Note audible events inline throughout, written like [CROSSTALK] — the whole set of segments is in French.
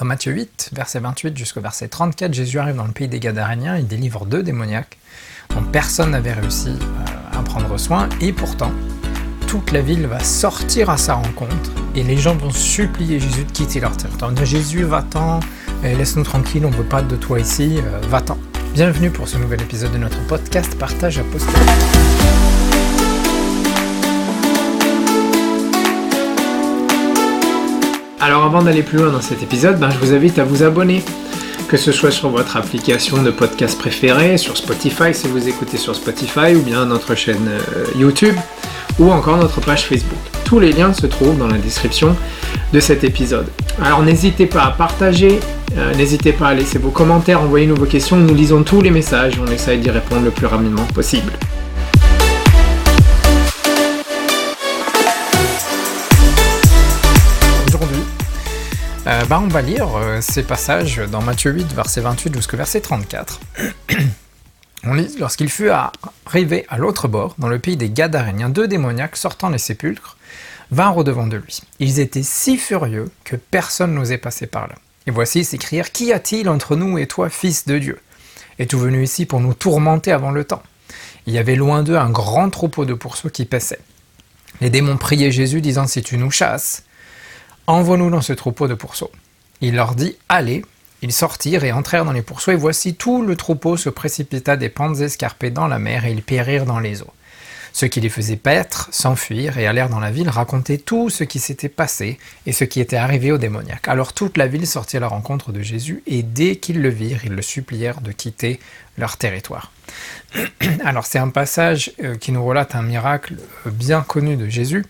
Dans Matthieu 8, verset 28 jusqu'au verset 34, Jésus arrive dans le pays des Gadaréniens, il délivre deux démoniaques dont personne n'avait réussi euh, à prendre soin, et pourtant, toute la ville va sortir à sa rencontre, et les gens vont supplier Jésus de quitter leur territoire. Jésus, va-t'en, laisse-nous tranquille, on ne veut pas de toi ici, euh, va-t'en. Bienvenue pour ce nouvel épisode de notre podcast Partage Apostolique. Alors avant d'aller plus loin dans cet épisode, ben, je vous invite à vous abonner, que ce soit sur votre application de podcast préférée, sur Spotify si vous écoutez sur Spotify, ou bien notre chaîne euh, YouTube, ou encore notre page Facebook. Tous les liens se trouvent dans la description de cet épisode. Alors n'hésitez pas à partager, euh, n'hésitez pas à laisser vos commentaires, envoyez-nous vos questions, nous lisons tous les messages on essaye d'y répondre le plus rapidement possible. Euh, bah, on va lire euh, ces passages dans Matthieu 8, verset 28 jusqu'au verset 34. [CLEARS THROAT] on lit Lorsqu'il fut arrivé à l'autre bord, dans le pays des Gadaréniens, deux démoniaques sortant des sépulcres vinrent au-devant de lui. Ils étaient si furieux que personne n'osait passer par là. Et voici, s'écrièrent Qu'y a-t-il entre nous et toi, fils de Dieu? Es-tu venu ici pour nous tourmenter avant le temps? Il y avait loin d'eux un grand troupeau de pourceaux qui paissaient. Les démons priaient Jésus, disant Si tu nous chasses, Envoie-nous dans ce troupeau de pourceaux. Il leur dit Allez. Ils sortirent et entrèrent dans les pourceaux, et voici tout le troupeau se précipita des pentes escarpées dans la mer, et ils périrent dans les eaux. Ceux qui les faisaient paître s'enfuirent et allèrent dans la ville raconter tout ce qui s'était passé et ce qui était arrivé aux démoniaques. Alors toute la ville sortit à la rencontre de Jésus, et dès qu'ils le virent, ils le supplièrent de quitter leur territoire. [CLEARS THROAT] Alors c'est un passage euh, qui nous relate un miracle euh, bien connu de Jésus,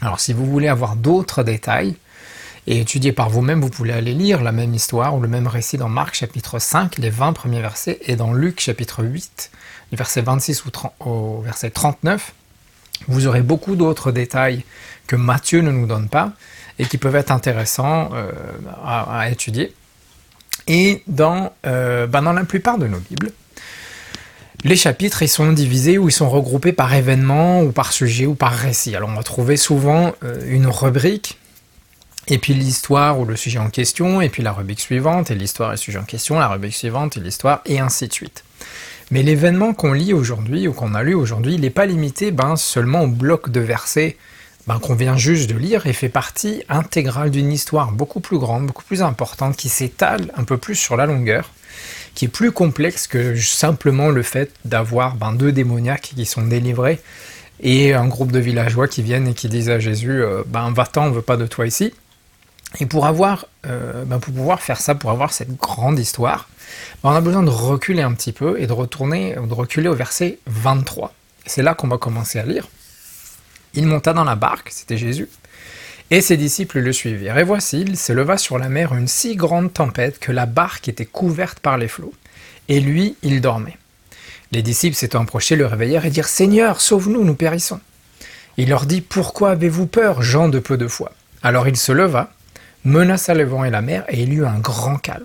alors si vous voulez avoir d'autres détails et étudier par vous-même, vous pouvez aller lire la même histoire ou le même récit dans Marc chapitre 5, les 20 premiers versets, et dans Luc chapitre 8, du verset 26 au verset 39. Vous aurez beaucoup d'autres détails que Matthieu ne nous donne pas et qui peuvent être intéressants euh, à, étudier. Et dans, euh, ben, dans la plupart de nos Bibles, les chapitres, ils sont divisés ou ils sont regroupés par événement ou par sujet ou par récit. Alors on va trouver souvent euh, une rubrique, et puis l'histoire ou le sujet en question, et puis la rubrique suivante, et l'histoire et le sujet en question, la rubrique suivante et l'histoire, et ainsi de suite. Mais l'événement qu'on lit aujourd'hui ou qu'on a lu aujourd'hui, il n'est pas limité ben, seulement au bloc de versets ben, qu'on vient juste de lire et fait partie intégrale d'une histoire beaucoup plus grande, beaucoup plus importante, qui s'étale un peu plus sur la longueur qui est plus complexe que simplement le fait d'avoir ben, deux démoniaques qui sont délivrés et un groupe de villageois qui viennent et qui disent à Jésus euh, ben va-t'en, on veut pas de toi ici. Et pour avoir, euh, ben, pour pouvoir faire ça, pour avoir cette grande histoire, ben, on a besoin de reculer un petit peu et de retourner, de reculer au verset 23. C'est là qu'on va commencer à lire. Il monta dans la barque, c'était Jésus, et ses disciples le suivirent. Et voici, il s'éleva sur la mer une si grande tempête que la barque était couverte par les flots. Et lui, il dormait. Les disciples s'étant approchés le réveillèrent et dirent Seigneur, sauve-nous, nous périssons. Il leur dit Pourquoi avez-vous peur, gens de peu de foi? Alors il se leva, menaça le vent et la mer, et il eut un grand calme.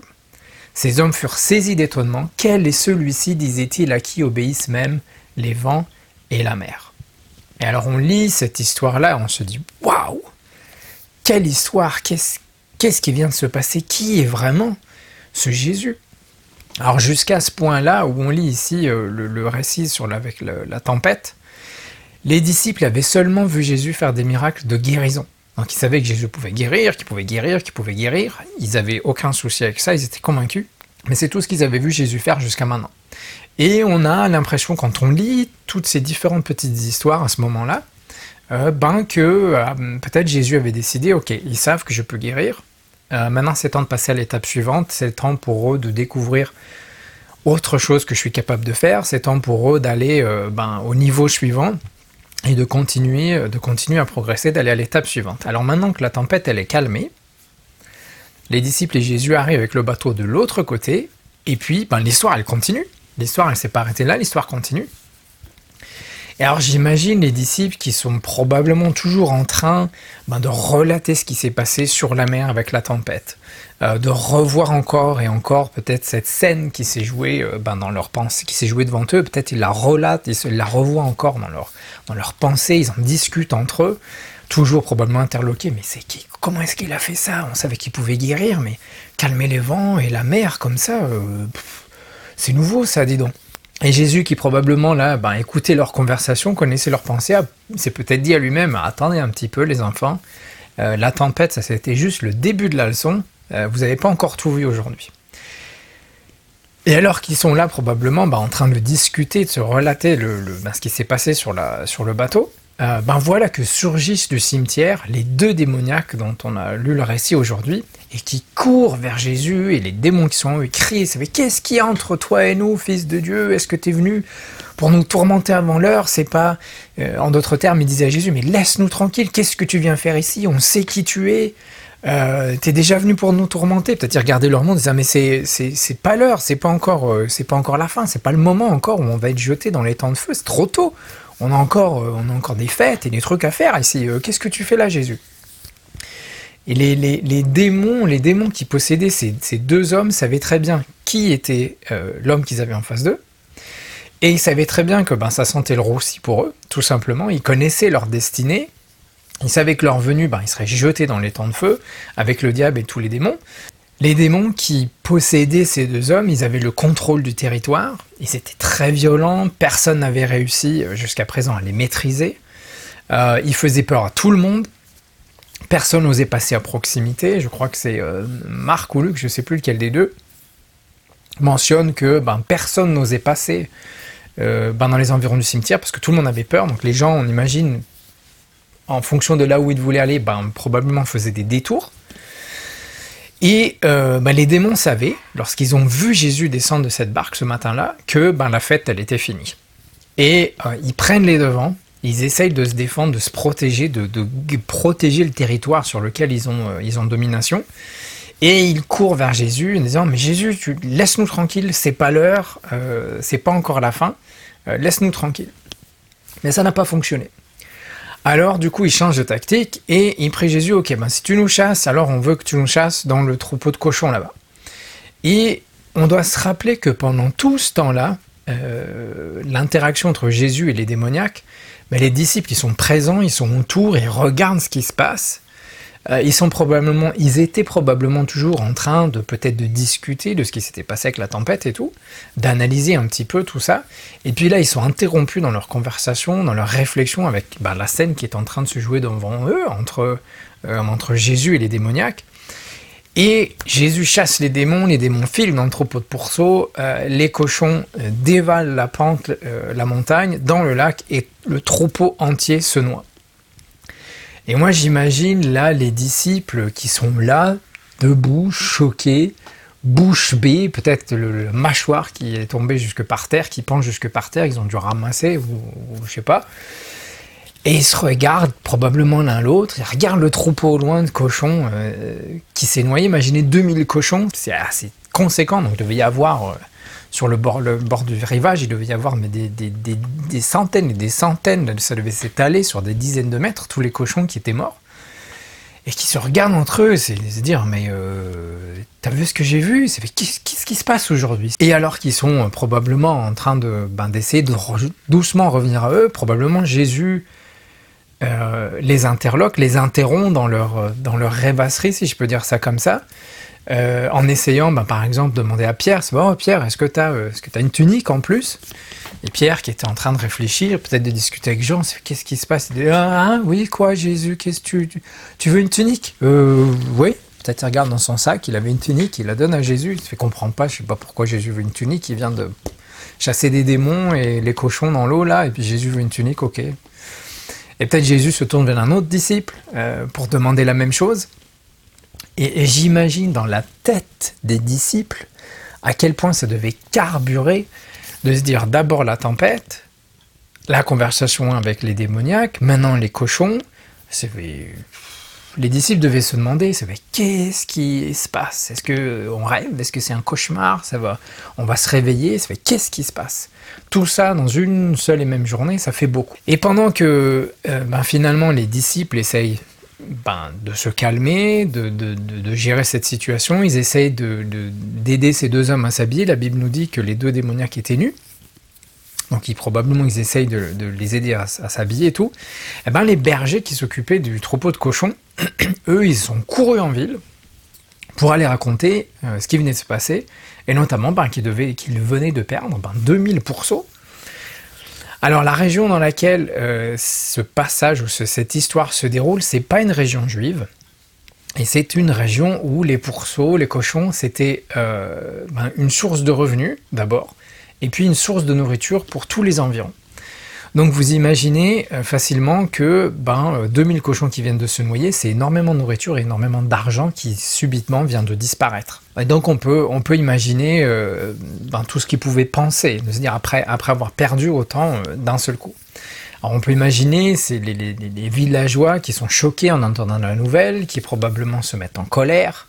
Ces hommes furent saisis d'étonnement. Quel est celui-ci, disait-il, à qui obéissent même les vents et la mer? Et alors on lit cette histoire-là, on se dit Waouh quelle histoire Qu'est-ce qui vient de se passer? Qui est vraiment ce Jésus? Alors jusqu'à ce point-là où on lit ici euh, le, récit sur avec la tempête, les disciples avaient seulement vu Jésus faire des miracles de guérison. Donc ils savaient que Jésus pouvait guérir, qu'il pouvait guérir, qu'il pouvait guérir. Ils n'avaient aucun souci avec ça, ils étaient convaincus. Mais c'est tout ce qu'ils avaient vu Jésus faire jusqu'à maintenant. Et on a l'impression, quand on lit toutes ces différentes petites histoires à ce moment-là, euh, ben que euh, peut-être Jésus avait décidé, ok, ils savent que je peux guérir, euh, maintenant c'est temps de passer à l'étape suivante, c'est temps pour eux de découvrir autre chose que je suis capable de faire, c'est temps pour eux d'aller ben, au niveau suivant et de continuer, de continuer à progresser, d'aller à l'étape suivante. Alors maintenant que la tempête elle est calmée, les disciples et Jésus arrivent avec le bateau de l'autre côté, et puis ben, l'histoire elle continue. L'histoire elle s'est pas arrêtée là, l'histoire continue. Et alors j'imagine les disciples qui sont probablement toujours en train ben, de relater ce qui s'est passé sur la mer avec la tempête, euh, de revoir encore et encore peut-être cette scène qui s'est jouée euh, ben, dans leur pensée, qui s'est jouée devant eux, peut-être ils la relatent, ils, la revoient encore dans leur, dans leur pensée, ils en discutent entre eux. toujours probablement interloqués, mais c'est Comment est-ce qu'il a fait ça? On savait qu'il pouvait guérir, mais calmer les vents et la mer comme ça, euh, c'est nouveau ça, dis donc. Et Jésus, qui probablement là, ben, écoutait leur conversation, connaissait leurs pensées, s'est peut-être dit à lui-même Attendez un petit peu, les enfants, euh, la tempête, ça c'était juste le début de la leçon, euh, vous n'avez pas encore tout vu aujourd'hui. Et alors qu'ils sont là probablement ben, en train de discuter, de se relater le, ben, ce qui s'est passé sur le bateau, euh, ben voilà que surgissent du cimetière les deux démoniaques dont on a lu le récit aujourd'hui, et qui courent vers Jésus, et les démons qui sont en eux, crient, qu'est-ce qui entre toi et nous, fils de Dieu? Est-ce que tu es venu pour nous tourmenter avant l'heure? C'est pas... Euh, en d'autres termes, ils disaient à Jésus, mais laisse-nous tranquille, qu'est-ce que tu viens faire ici? On sait qui tu es, euh, t'es déjà venu pour nous tourmenter. Peut-être ils regardaient leur monde, ils disaient, mais c'est pas l'heure, c'est pas, encore, c'est pas encore la fin, c'est pas le moment encore où on va être jeté dans les temps de feu, c'est trop tôt on a encore, euh, on a encore des fêtes et des trucs à faire ici. Euh, qu'est-ce que tu fais là, Jésus? Et les, démons, les démons qui possédaient ces, deux hommes savaient très bien qui était euh, l'homme qu'ils avaient en face d'eux. Et ils savaient très bien que ben, ça sentait le roussi pour eux, tout simplement. Ils connaissaient leur destinée. Ils savaient que leur venue, ben, ils seraient jetés dans les temps de feu avec le diable et tous les démons. Les démons qui possédaient ces deux hommes, ils avaient le contrôle du territoire, ils étaient très violents, personne n'avait réussi euh, jusqu'à présent à les maîtriser, euh, ils faisaient peur à tout le monde, personne n'osait passer à proximité, je crois que c'est euh, Marc ou Luc, je ne sais plus lequel des deux, mentionne que ben, personne n'osait passer ben, dans les environs du cimetière parce que tout le monde avait peur, donc les gens, on imagine, en fonction de là où ils voulaient aller, ben, probablement faisaient des détours, et euh, bah, les démons savaient, lorsqu'ils ont vu Jésus descendre de cette barque ce matin-là, que ben, la fête, elle était finie. Et euh, ils prennent les devants, ils essayent de se défendre, de se protéger, de, protéger le territoire sur lequel ils ont, euh, ils ont domination. Et ils courent vers Jésus en disant Mais Jésus, laisse-nous tranquille, c'est pas l'heure, c'est pas encore la fin, laisse-nous tranquille. Mais ça n'a pas fonctionné. Alors, du coup, il change de tactique et il prie Jésus, ok, ben, si tu nous chasses, alors on veut que tu nous chasses dans le troupeau de cochons là-bas. Et on doit se rappeler que pendant tout ce temps-là, euh, l'interaction entre Jésus et les démoniaques, ben, les disciples, ils sont présents, ils sont autour, ils regardent ce qui se passe, euh, ils sont probablement, ils étaient probablement toujours en train de peut-être de discuter de ce qui s'était passé avec la tempête et tout, d'analyser un petit peu tout ça. Et puis là, ils sont interrompus dans leur conversation, dans leur réflexion avec bah, la scène qui est en train de se jouer devant eux entre euh, entre Jésus et les démoniaques. Et Jésus chasse les démons, les démons filent dans le troupeau de pourceaux, euh, les cochons dévalent la pente, la montagne, dans le lac, et le troupeau entier se noie. Et moi, j'imagine là les disciples qui sont là, debout, choqués, bouche bée, peut-être le, mâchoire qui est tombé jusque par terre, qui penche jusque par terre, ils ont dû ramasser, ou, je sais pas. Et ils se regardent probablement l'un l'autre, ils regardent le troupeau au loin de cochons euh, qui s'est noyé. Imaginez 2000 cochons, c'est assez conséquent, donc il devait y avoir euh, sur le bord, du rivage, il devait y avoir des, centaines et des centaines, ça devait s'étaler sur des dizaines de mètres, tous les cochons qui étaient morts, et qui se regardent entre eux, c'est se dire, mais euh, t'as vu ce que j'ai vu? Qu'est-ce qui se passe aujourd'hui? Et alors qu'ils sont probablement en train de ben, d'essayer de doucement revenir à eux, probablement Jésus euh, les interloque, les interrompt dans leur rêvasserie, si je peux dire ça comme ça, euh, en essayant, ben, par exemple, de demander à Pierre, c'est bon, Pierre, est-ce que tu as, euh, une tunique en plus? Et Pierre, qui était en train de réfléchir, peut-être de discuter avec Jean, qu'est-ce qui se passe? Il dit, ah, hein, oui, quoi, Jésus, qu'est-ce que tu, veux une tunique? Euh, Oui. Peut-être il regarde dans son sac, il avait une tunique, il la donne à Jésus. Il se fait comprendre pas, je sais pas pourquoi Jésus veut une tunique. Il vient de chasser des démons et les cochons dans l'eau là, et puis Jésus veut une tunique, ok. Et peut-être Jésus se tourne vers un autre disciple pour demander la même chose. Et, j'imagine dans la tête des disciples à quel point ça devait carburer de se dire d'abord la tempête, la conversation avec les démoniaques, maintenant les cochons. Les disciples devaient se demander, qu'est-ce qui se passe? Est-ce que on rêve? Est-ce que c'est un cauchemar? Ça va, on va se réveiller? qu'est-ce qui se passe? Tout ça dans une seule et même journée, ça fait beaucoup. Et pendant que euh, ben, finalement les disciples essayent ben, de se calmer, de, gérer cette situation. Ils essayent d'aider ces deux hommes à s'habiller. La Bible nous dit que les deux démoniaques étaient nus. donc probablement ils essayent de, les aider à, s'habiller et tout, eh ben les bergers qui s'occupaient du troupeau de cochons, [CLEARS THROAT] eux ils sont courus en ville pour aller raconter euh, ce qui venait de se passer, et notamment ben, qu'ils venaient de perdre ben, 2000 pourceaux. Alors la région dans laquelle euh, ce passage ou cette histoire se déroule, c'est pas une région juive, et c'est une région où les pourceaux, les cochons, c'était euh, ben, une source de revenus d'abord, et puis une source de nourriture pour tous les environs. Donc vous imaginez euh, facilement que ben, 2000 cochons qui viennent de se noyer, c'est énormément de nourriture et énormément d'argent qui subitement vient de disparaître. Et donc on peut, on peut imaginer euh, ben, tout ce qu'ils pouvaient penser, de se dire après, après avoir perdu autant d'un seul coup. Alors on peut imaginer, c'est les, villageois qui sont choqués en entendant la nouvelle, qui probablement se mettent en colère,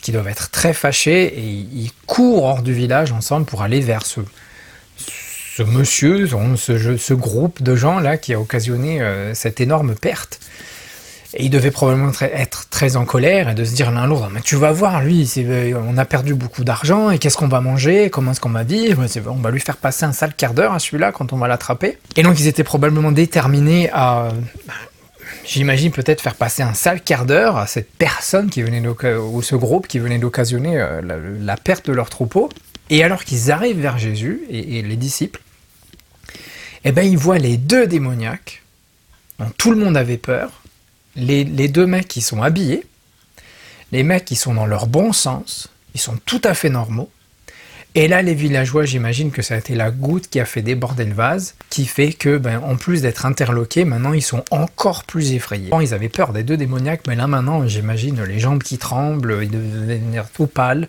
qui doivent être très fâchés, et ils courent hors du village ensemble pour aller vers ce, monsieur, ce, groupe de gens là qui a occasionné euh, cette énorme perte. Et il devait probablement être très en colère et de se dire l'un l'autre, mais tu vas voir, lui, euh, on a perdu beaucoup d'argent, et qu'est-ce qu'on va manger, comment est-ce qu'on va vivre, on va lui faire passer un sale quart d'heure à celui-là quand on va l'attraper. Et donc ils étaient probablement déterminés à, j'imagine peut-être faire passer un sale quart d'heure à cette personne qui venait ou ce groupe qui venait d'occasionner euh, la, perte de leur troupeau. Et alors qu'ils arrivent vers Jésus et, les disciples, eh ben ils voient les deux démoniaques, dont tout le monde avait peur, les, deux mecs qui sont habillés, les mecs qui sont dans leur bon sens, ils sont tout à fait normaux. Et là, les villageois, j'imagine que ça a été la goutte qui a fait déborder le vase, qui fait que, ben, en plus d'être interloqués, maintenant ils sont encore plus effrayés. Ils avaient peur des deux démoniaques, mais là maintenant, j'imagine les jambes qui tremblent, ils deviennent tout pâles.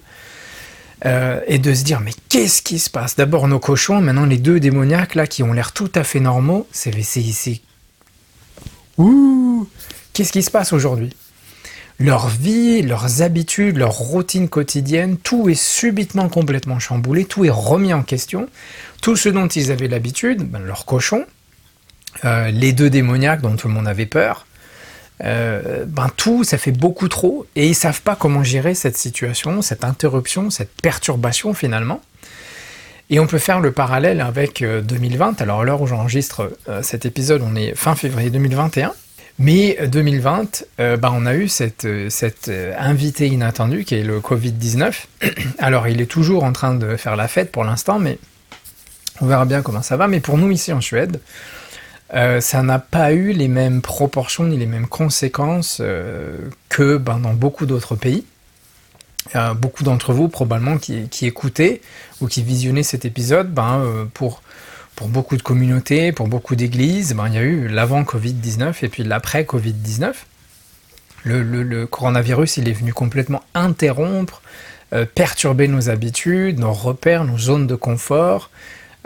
Euh, et de se dire, mais qu'est-ce qui se passe? D'abord nos cochons, maintenant les deux démoniaques là qui ont l'air tout à fait normaux, c'est. Ouh Qu'est-ce qui se passe aujourd'hui? Leur vie, leurs habitudes, leur routine quotidienne, tout est subitement complètement chamboulé, tout est remis en question. Tout ce dont ils avaient l'habitude, ben, leurs cochons, euh, les deux démoniaques dont tout le monde avait peur, euh, ben tout, ça fait beaucoup trop, et ils savent pas comment gérer cette situation, cette interruption, cette perturbation finalement. Et on peut faire le parallèle avec 2020. Euh, Alors à l'heure où j'enregistre cet épisode, on est fin février 2021. Mais 2020, euh, bah, on a eu cette, cette euh, invité inattendue qui est le Covid-19. [CLEARS THROAT] Alors il est toujours en train de faire la fête pour l'instant, mais on verra bien comment ça va. Mais pour nous ici en Suède, euh, ça n'a pas eu les mêmes proportions ni les mêmes conséquences que ben, dans beaucoup d'autres pays. beaucoup d'entre vous probablement qui, écoutez ou qui visionnez cet épisode ben, pour pour beaucoup de communautés, pour beaucoup d'églises, ben, il y a eu l'avant Covid-19 et puis l'après Covid-19. Le, coronavirus, il est venu complètement interrompre, euh, perturber nos habitudes, nos repères, nos zones de confort,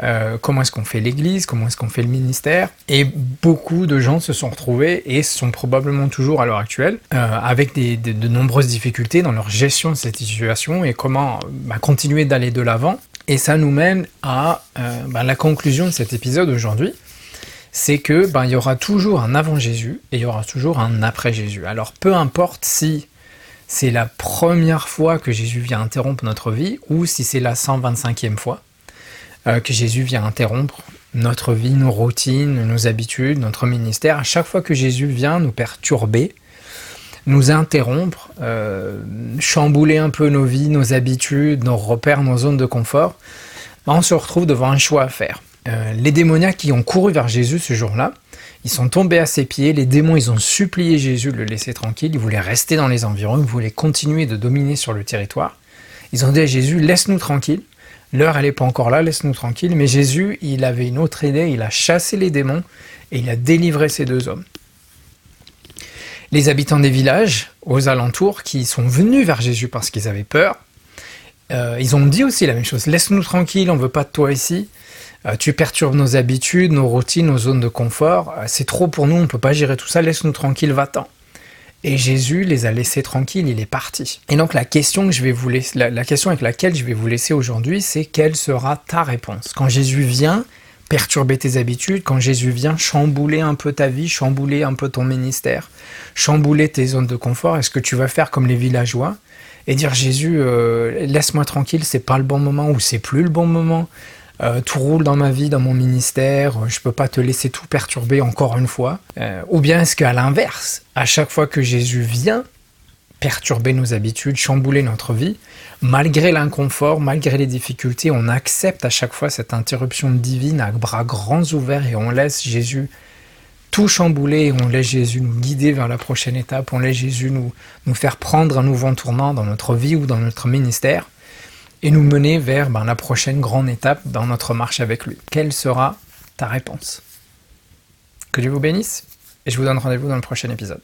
euh, comment est-ce qu'on fait l'église, comment est-ce qu'on fait le ministère? Et beaucoup de gens se sont retrouvés et sont probablement toujours à l'heure actuelle euh, avec de nombreuses difficultés dans leur gestion de cette situation et comment bah, continuer d'aller de l'avant et ça nous mène à euh, ben, la conclusion de cet épisode aujourd'hui, c'est que ben, il y aura toujours un avant Jésus et il y aura toujours un après Jésus. Alors peu importe si c'est la première fois que Jésus vient interrompre notre vie ou si c'est la 125e fois euh, que Jésus vient interrompre notre vie, nos routines, nos habitudes, notre ministère. À chaque fois que Jésus vient nous perturber, nous interrompre, euh, chambouler un peu nos vies, nos habitudes, nos repères, nos zones de confort, on se retrouve devant un choix à faire. Euh, les démoniaques qui ont couru vers Jésus ce jour-là, ils sont tombés à ses pieds, les démons ils ont supplié Jésus de le laisser tranquille, ils voulaient rester dans les environs, ils voulaient continuer de dominer sur le territoire. Ils ont dit à Jésus, laisse-nous tranquille, l'heure elle n'est pas encore là, laisse-nous tranquille, mais Jésus il avait une autre idée, il a chassé les démons et il a délivré ces deux hommes les habitants des villages aux alentours qui sont venus vers Jésus parce qu'ils avaient peur. Euh, ils ont dit aussi la même chose, laisse-nous tranquille, on veut pas de toi ici. Euh, tu perturbes nos habitudes, nos routines, nos zones de confort. Euh, c'est trop pour nous, on ne peut pas gérer tout ça, laisse-nous tranquille, va-t'en. Et Jésus les a laissés tranquilles, il est parti. Et donc la question, que je vais vous la question avec laquelle je vais vous laisser aujourd'hui, c'est quelle sera ta réponse? Quand Jésus vient, perturber tes habitudes, quand Jésus vient chambouler un peu ta vie, chambouler un peu ton ministère, chambouler tes zones de confort, est-ce que tu vas faire comme les villageois et dire Jésus, euh, laisse-moi tranquille, c'est pas le bon moment ou c'est plus le bon moment euh, tout roule dans ma vie, dans mon ministère, je peux pas te laisser tout perturber encore une fois. Euh, Ou bien est-ce qu'à l'inverse, à chaque fois que Jésus vient perturber nos habitudes, chambouler notre vie, malgré l'inconfort, malgré les difficultés, on accepte à chaque fois cette interruption divine à bras grands ouverts et on laisse Jésus tout chambouler, on laisse Jésus nous guider vers la prochaine étape, on laisse Jésus nous, nous faire prendre un nouveau tournant dans notre vie ou dans notre ministère et nous mener vers ben, la prochaine grande étape dans notre marche avec lui. Quelle sera ta réponse? Que Dieu vous bénisse et je vous donne rendez-vous dans le prochain épisode.